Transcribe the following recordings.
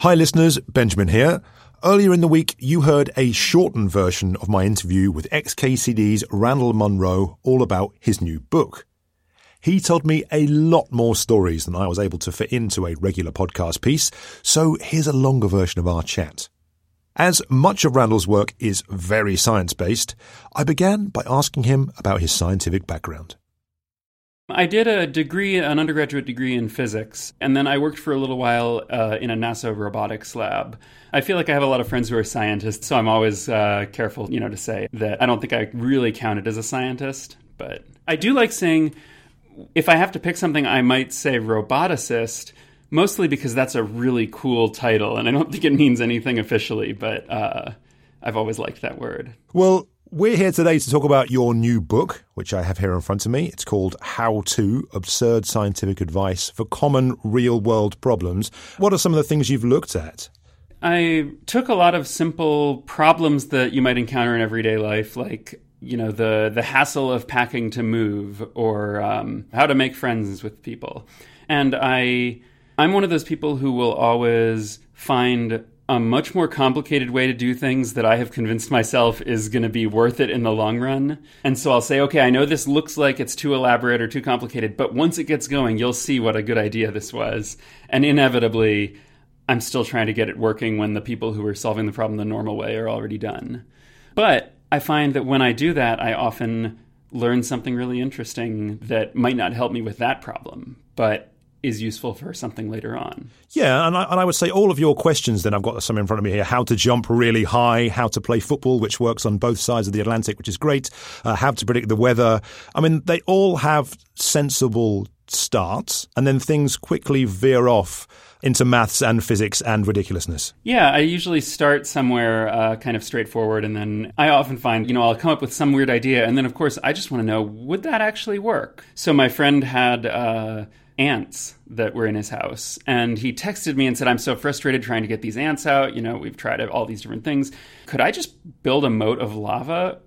Hi, listeners. Benjamin here. Earlier in the week, you heard a shortened version of my interview with XKCD's Randall Munroe all about his new book. He told me a lot more stories than I was able to fit into a regular podcast piece, so here's a longer version of our chat. As much of Randall's work is very science based, I began by asking him about his scientific background. I did a degree, an undergraduate degree in physics, and then I worked for a little while uh, in a NASA robotics lab. I feel like I have a lot of friends who are scientists, so I'm always uh, careful, you know, to say that I don't think I really counted as a scientist. But I do like saying, if I have to pick something, I might say roboticist, mostly because that's a really cool title, and I don't think it means anything officially, but uh, I've always liked that word. Well, we're here today to talk about your new book, which I have here in front of me. It's called How To Absurd Scientific Advice for Common Real World Problems. What are some of the things you've looked at? I took a lot of simple problems that you might encounter in everyday life, like you know the the hassle of packing to move or um, how to make friends with people, and I I'm one of those people who will always find a much more complicated way to do things that I have convinced myself is going to be worth it in the long run. And so I'll say, okay, I know this looks like it's too elaborate or too complicated, but once it gets going, you'll see what a good idea this was. And inevitably, I'm still trying to get it working when the people who are solving the problem the normal way are already done. But I find that when I do that, I often learn something really interesting that might not help me with that problem, but is useful for something later on. Yeah, and I, and I would say all of your questions, then I've got some in front of me here how to jump really high, how to play football, which works on both sides of the Atlantic, which is great, uh, how to predict the weather. I mean, they all have sensible starts, and then things quickly veer off into maths and physics and ridiculousness? Yeah, I usually start somewhere uh, kind of straightforward, and then I often find, you know, I'll come up with some weird idea, and then of course I just want to know would that actually work? So my friend had. Uh, ants that were in his house. And he texted me and said, I'm so frustrated trying to get these ants out. You know, we've tried all these different things. Could I just build a moat of lava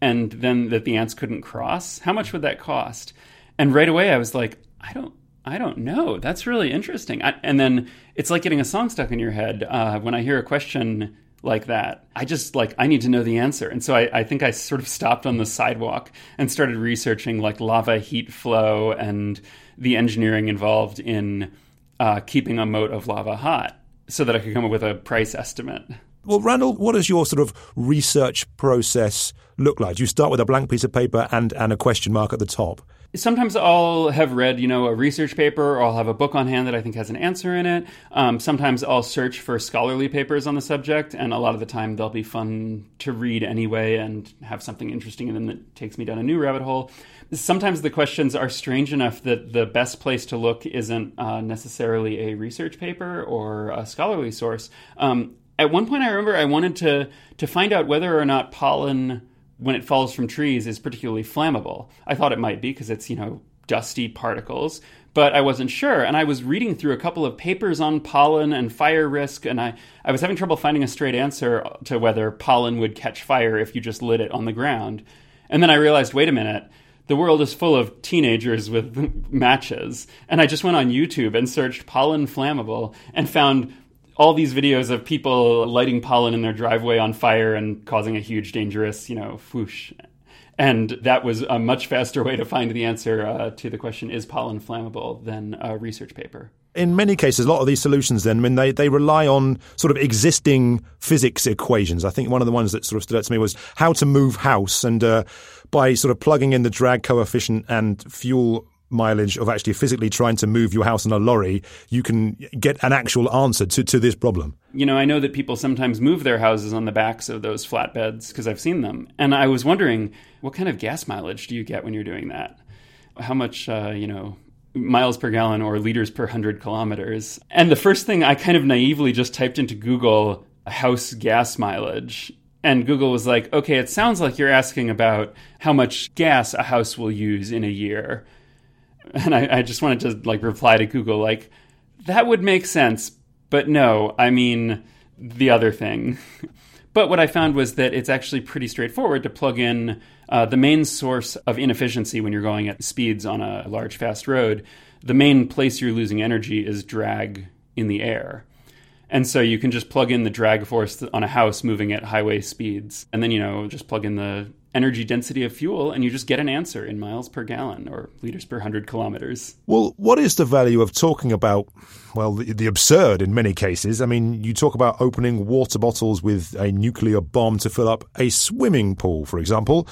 and then that the ants couldn't cross? How much would that cost? And right away I was like, I don't. I don't know. That's really interesting. I, and then it's like getting a song stuck in your head. Uh, when I hear a question like that. I just like I need to know the answer. And so I, I, think I sort of stopped on the sidewalk and started researching like lava heat flow and the engineering involved in uh, keeping a moat of lava hot so that I could come up with a price estimate. Well, Randall, what does your sort of research process look like? Do you start with a blank piece of paper and, and a question mark at the top? Sometimes I'll have read, you know, a research paper, or I'll have a book on hand that I think has an answer in it. Um, sometimes I'll search for scholarly papers on the subject, and a lot of the time they'll be fun to read anyway and have something interesting in them that takes me down a new rabbit hole sometimes the questions are strange enough that the best place to look isn't uh, necessarily a research paper or a scholarly source. Um, at one point, I remember I wanted to to find out whether or not pollen, when it falls from trees, is particularly flammable. I thought it might be because it's you know dusty particles, but I wasn't sure. And I was reading through a couple of papers on pollen and fire risk, and I, I was having trouble finding a straight answer to whether pollen would catch fire if you just lit it on the ground. And then I realized, wait a minute, the world is full of teenagers with matches. And I just went on YouTube and searched pollen flammable and found all these videos of people lighting pollen in their driveway on fire and causing a huge, dangerous, you know, whoosh. And that was a much faster way to find the answer uh, to the question is pollen flammable than a research paper in many cases, a lot of these solutions then, I mean, they, they rely on sort of existing physics equations. I think one of the ones that sort of stood out to me was how to move house. And uh, by sort of plugging in the drag coefficient and fuel mileage of actually physically trying to move your house in a lorry, you can get an actual answer to, to this problem. You know, I know that people sometimes move their houses on the backs of those flatbeds because I've seen them. And I was wondering, what kind of gas mileage do you get when you're doing that? How much, uh, you know, miles per gallon or liters per 100 kilometers. And the first thing I kind of naively just typed into Google house gas mileage. And Google was like, okay, it sounds like you're asking about how much gas a house will use in a year. And I, I just wanted to like reply to Google, like, that would make sense, but no, I mean the other thing. But what I found was that it's actually pretty straightforward to plug in uh, the main source of inefficiency when you're going at speeds on a large, fast road. The main place you're losing energy is drag in the air. And so you can just plug in the drag force on a house moving at highway speeds, and then, you know, just plug in the energy density of fuel, and you just get an answer in miles per gallon or liters per 100 kilometers. Well, what is the value of talking about, well, the, the, absurd in many cases? I mean, you talk about opening water bottles with a nuclear bomb to fill up a swimming pool, for example.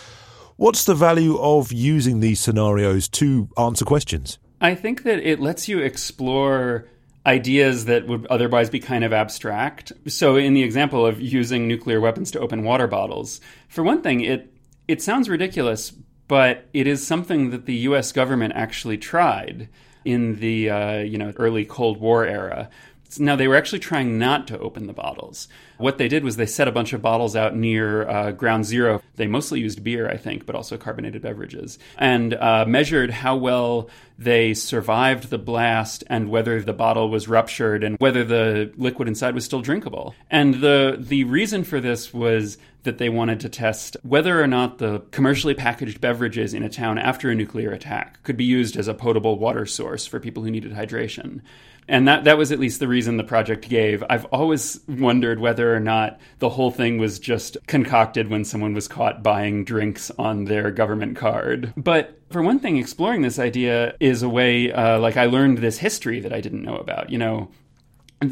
What's the value of using these scenarios to answer questions? I think that it lets you explore ideas that would otherwise be kind of abstract. So, in the example of using nuclear weapons to open water bottles, for one thing, it it sounds ridiculous, but it is something that the U.S. government actually tried in the uh, you know early Cold War era. Now they were actually trying not to open the bottles. What they did was they set a bunch of bottles out near uh, ground zero. They mostly used beer, I think, but also carbonated beverages, and uh, measured how well they survived the blast and whether the bottle was ruptured and whether the liquid inside was still drinkable. And the the reason for this was that they wanted to test whether or not the commercially packaged beverages in a town after a nuclear attack could be used as a potable water source for people who needed hydration and that that was at least the reason the project gave. I've always wondered whether or not the whole thing was just concocted when someone was caught buying drinks on their government card. But for one thing, exploring this idea is a way, uh, like I learned this history that I didn't know about. You know,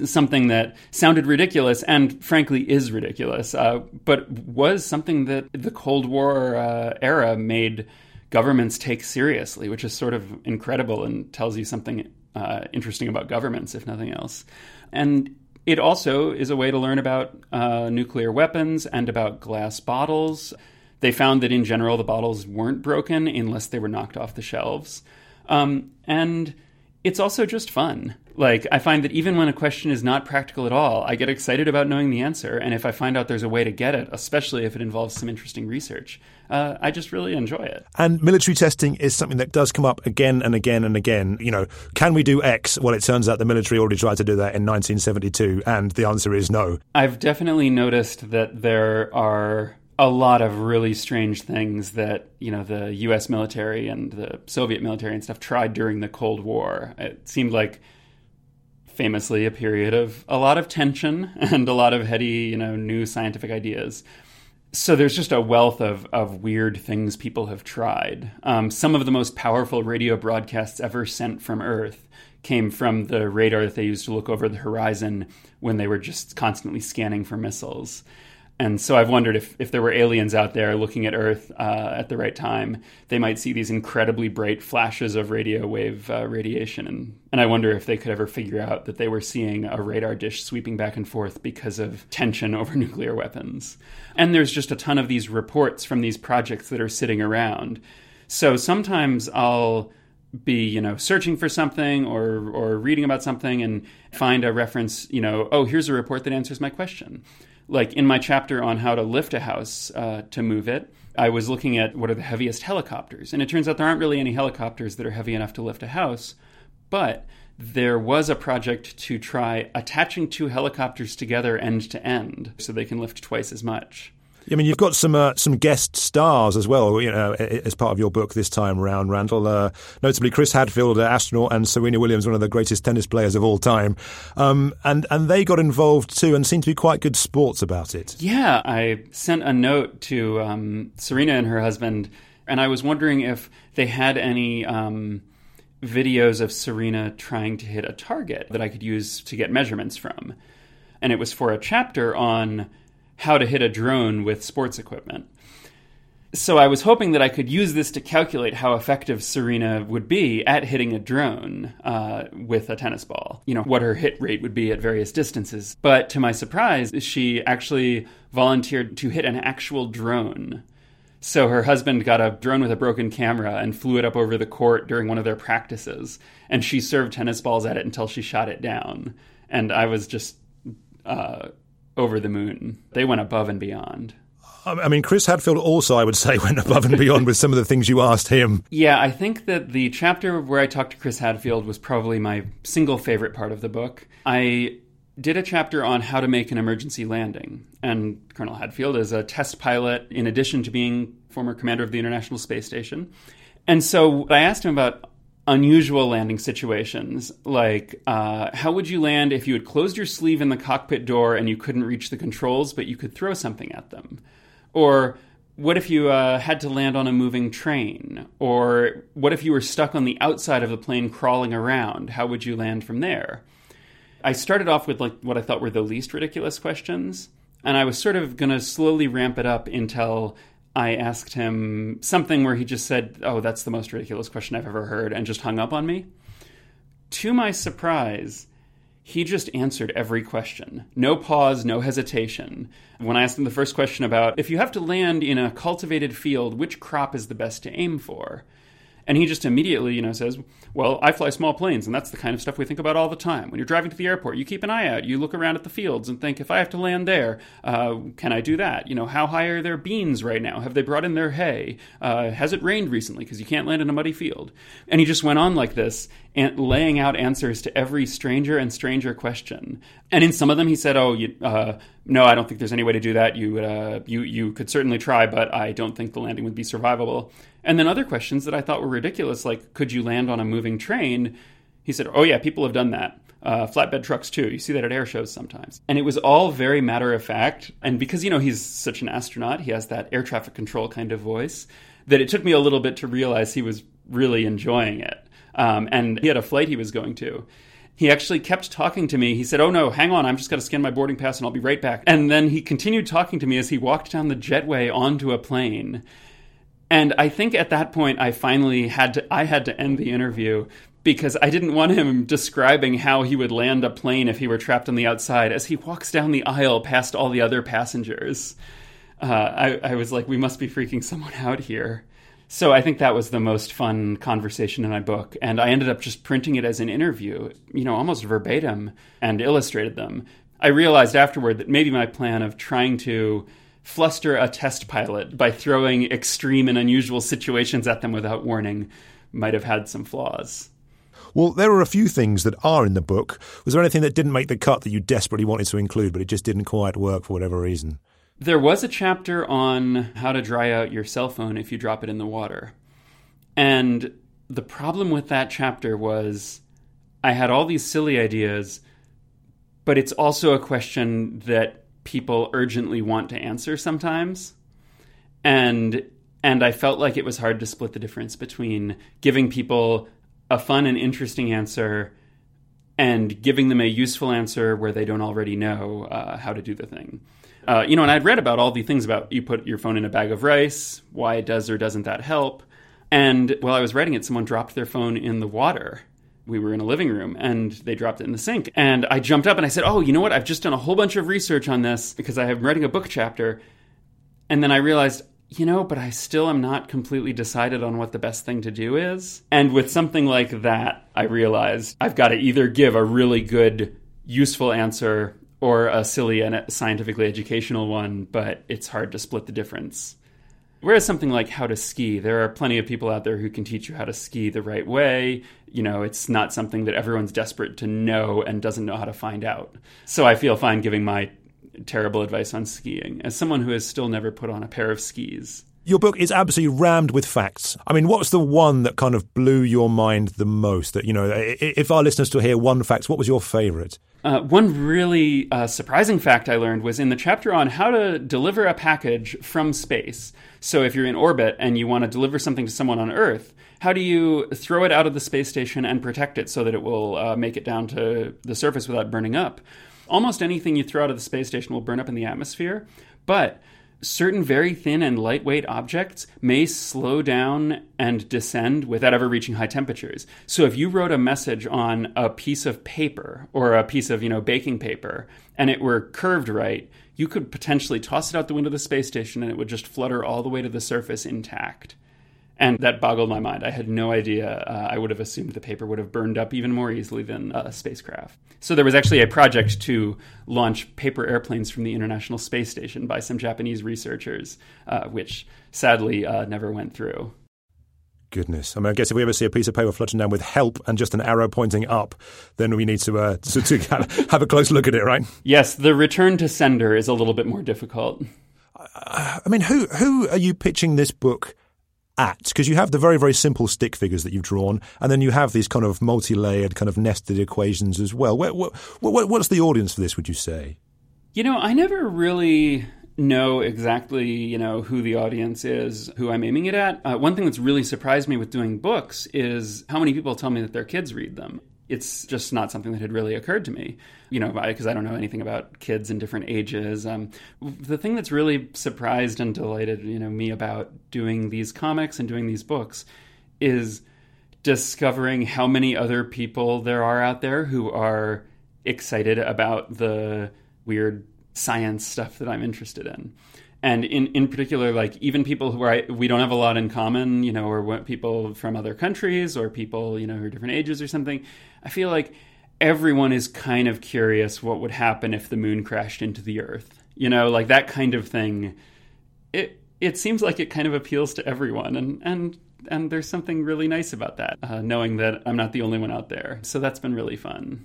something that sounded ridiculous and frankly is ridiculous, uh, but was something that the Cold War uh, era made governments take seriously, which is sort of incredible and tells you something uh, interesting about governments, if nothing else. And it also is a way to learn about uh, nuclear weapons and about glass bottles. They found that in general the bottles weren't broken unless they were knocked off the shelves. Um, and it's also just fun. Like, I find that even when a question is not practical at all, I get excited about knowing the answer. And if I find out there's a way to get it, especially if it involves some interesting research, uh, I just really enjoy it. And military testing is something that does come up again and again and again. You know, can we do X? Well, it turns out the military already tried to do that in 1972, and the answer is no. I've definitely noticed that there are a lot of really strange things that you know the U.S. military and the Soviet military and stuff tried during the Cold War. It seemed like famously a period of a lot of tension and a lot of heady, you know, new scientific ideas. So there's just a wealth of of weird things people have tried. Um, some of the most powerful radio broadcasts ever sent from Earth came from the radar that they used to look over the horizon when they were just constantly scanning for missiles. And so I've wondered if, if there were aliens out there looking at Earth uh, at the right time, they might see these incredibly bright flashes of radio wave uh, radiation. And, and I wonder if they could ever figure out that they were seeing a radar dish sweeping back and forth because of tension over nuclear weapons. And there's just a ton of these reports from these projects that are sitting around. So sometimes I'll be you know searching for something or or reading about something and find a reference you know oh here's a report that answers my question like in my chapter on how to lift a house uh, to move it, I was looking at what are the heaviest helicopters. And it turns out there aren't really any helicopters that are heavy enough to lift a house, but there was a project to try attaching two helicopters together end to end so they can lift twice as much. I mean, you've got some uh, some guest stars as well, you know, as part of your book this time around, Randall. Uh, notably, Chris Hadfield, astronaut, and Serena Williams, one of the greatest tennis players of all time, um, and and they got involved too, and seemed to be quite good sports about it. Yeah, I sent a note to um, Serena and her husband, and I was wondering if they had any. Um, videos of Serena trying to hit a target that I could use to get measurements from. And it was for a chapter on how to hit a drone with sports equipment. So I was hoping that I could use this to calculate how effective Serena would be at hitting a drone uh, with a tennis ball. You know, what her hit rate would be at various distances. But to my surprise, she actually volunteered to hit an actual drone. So her husband got a drone with a broken camera and flew it up over the court during one of their practices. And she served tennis balls at it until she shot it down. And I was just uh, over the moon. They went above and beyond. I mean, Chris Hadfield also, I would say, went above and beyond with some of the things you asked him. Yeah, I think that the chapter where I talked to Chris Hadfield was probably my single favorite part of the book. I did a chapter on how to make an emergency landing. And Colonel Hadfield is a test pilot in addition to being former commander of the International Space Station. And so I asked him about unusual landing situations, like uh, how would you land if you had closed your sleeve in the cockpit door and you couldn't reach the controls, but you could throw something at them? Or what if you uh, had to land on a moving train? Or what if you were stuck on the outside of the plane crawling around? How would you land from there? I started off with like what I thought were the least ridiculous questions, and I was sort of going to slowly ramp it up until I asked him something where he just said, "Oh, that's the most ridiculous question I've ever heard," and just hung up on me. To my surprise, he just answered every question. No pause, no hesitation. When I asked him the first question about if you have to land in a cultivated field, which crop is the best to aim for? And he just immediately, you know, says, "Well, I fly small planes, and that's the kind of stuff we think about all the time. When you're driving to the airport, you keep an eye out. You look around at the fields and think, if I have to land there, uh, can I do that? You know, how high are their beans right now? Have they brought in their hay? Uh, has it rained recently? Because you can't land in a muddy field." And he just went on like this, and laying out answers to every stranger and stranger question. And in some of them, he said, "Oh, you, uh, no, I don't think there's any way to do that. You, uh, you, you could certainly try, but I don't think the landing would be survivable." And then other questions that I thought were ridiculous, like, could you land on a moving train? He said, oh, yeah, people have done that. Uh, flatbed trucks, too. You see that at air shows sometimes. And it was all very matter of fact. And because, you know, he's such an astronaut, he has that air traffic control kind of voice, that it took me a little bit to realize he was really enjoying it. Um, and he had a flight he was going to he actually kept talking to me. He said, Oh no, hang on, I'm just going to scan my boarding pass and I'll be right back. And then he continued talking to me as he walked down the jetway onto a plane. And I think at that point, I finally had to, I had to end the interview because I didn't want him describing how he would land a plane if he were trapped on the outside as he walks down the aisle past all the other passengers. Uh, I, I was like, we must be freaking someone out here. So I think that was the most fun conversation in my book. And I ended up just printing it as an interview, you know, almost verbatim, and illustrated them. I realized afterward that maybe my plan of trying to fluster a test pilot by throwing extreme and unusual situations at them without warning might have had some flaws. Well, there are a few things that are in the book. Was there anything that didn't make the cut that you desperately wanted to include, but it just didn't quite work for whatever reason? There was a chapter on how to dry out your cell phone if you drop it in the water. And the problem with that chapter was I had all these silly ideas, but it's also a question that people urgently want to answer sometimes. And and I felt like it was hard to split the difference between giving people a fun and interesting answer and giving them a useful answer where they don't already know uh, how to do the thing. Uh, you know, and I'd read about all the things about you put your phone in a bag of rice, why it does or doesn't that help. And while I was writing it, someone dropped their phone in the water we were in a living room and they dropped it in the sink. And I jumped up and I said, Oh, you know what? I've just done a whole bunch of research on this because I am writing a book chapter. And then I realized, you know, but I still am not completely decided on what the best thing to do is. And with something like that, I realized I've got to either give a really good, useful answer or a silly and scientifically educational one, but it's hard to split the difference. Whereas something like how to ski, there are plenty of people out there who can teach you how to ski the right way. You know, it's not something that everyone's desperate to know and doesn't know how to find out. So I feel fine giving my terrible advice on skiing as someone who has still never put on a pair of skis. Your book is absolutely rammed with facts. I mean, what's the one that kind of blew your mind the most? That, you know, if our listeners to hear one fact, what was your favorite? Uh, one really uh, surprising fact I learned was in the chapter on how to deliver a package from space. So, if you're in orbit and you want to deliver something to someone on Earth, how do you throw it out of the space station and protect it so that it will uh, make it down to the surface without burning up? Almost anything you throw out of the space station will burn up in the atmosphere, but certain very thin and lightweight objects may slow down and descend without ever reaching high temperatures. So if you wrote a message on a piece of paper or a piece of, you know, baking paper and it were curved right, you could potentially toss it out the window of the space station and it would just flutter all the way to the surface intact. And that boggled my mind. I had no idea. Uh, I would have assumed the paper would have burned up even more easily than a spacecraft. So there was actually a project to launch paper airplanes from the International Space Station by some Japanese researchers, uh, which sadly uh, never went through. Goodness. I mean, I guess if we ever see a piece of paper floating down with help and just an arrow pointing up, then we need to, uh, to, to have a close look at it, right? Yes, the return to sender is a little bit more difficult. I mean, who who are you pitching this book at? Because you have the very, very simple stick figures that you've drawn, and then you have these kind of multi layered, kind of nested equations as well. What, what, what's the audience for this, would you say? You know, I never really know exactly, you know, who the audience is, who I'm aiming it at. Uh, one thing that's really surprised me with doing books is how many people tell me that their kids read them. It's just not something that had really occurred to me, you know, because I don't know anything about kids in different ages. Um, the thing that's really surprised and delighted, you know, me about doing these comics and doing these books is discovering how many other people there are out there who are excited about the weird science stuff that I'm interested in. And in, in particular, like even people who are, we don't have a lot in common, you know, or people from other countries or people, you know, who are different ages or something, I feel like everyone is kind of curious what would happen if the moon crashed into the earth. You know, like that kind of thing. It it seems like it kind of appeals to everyone and and and there's something really nice about that, uh, knowing that I'm not the only one out there. So that's been really fun.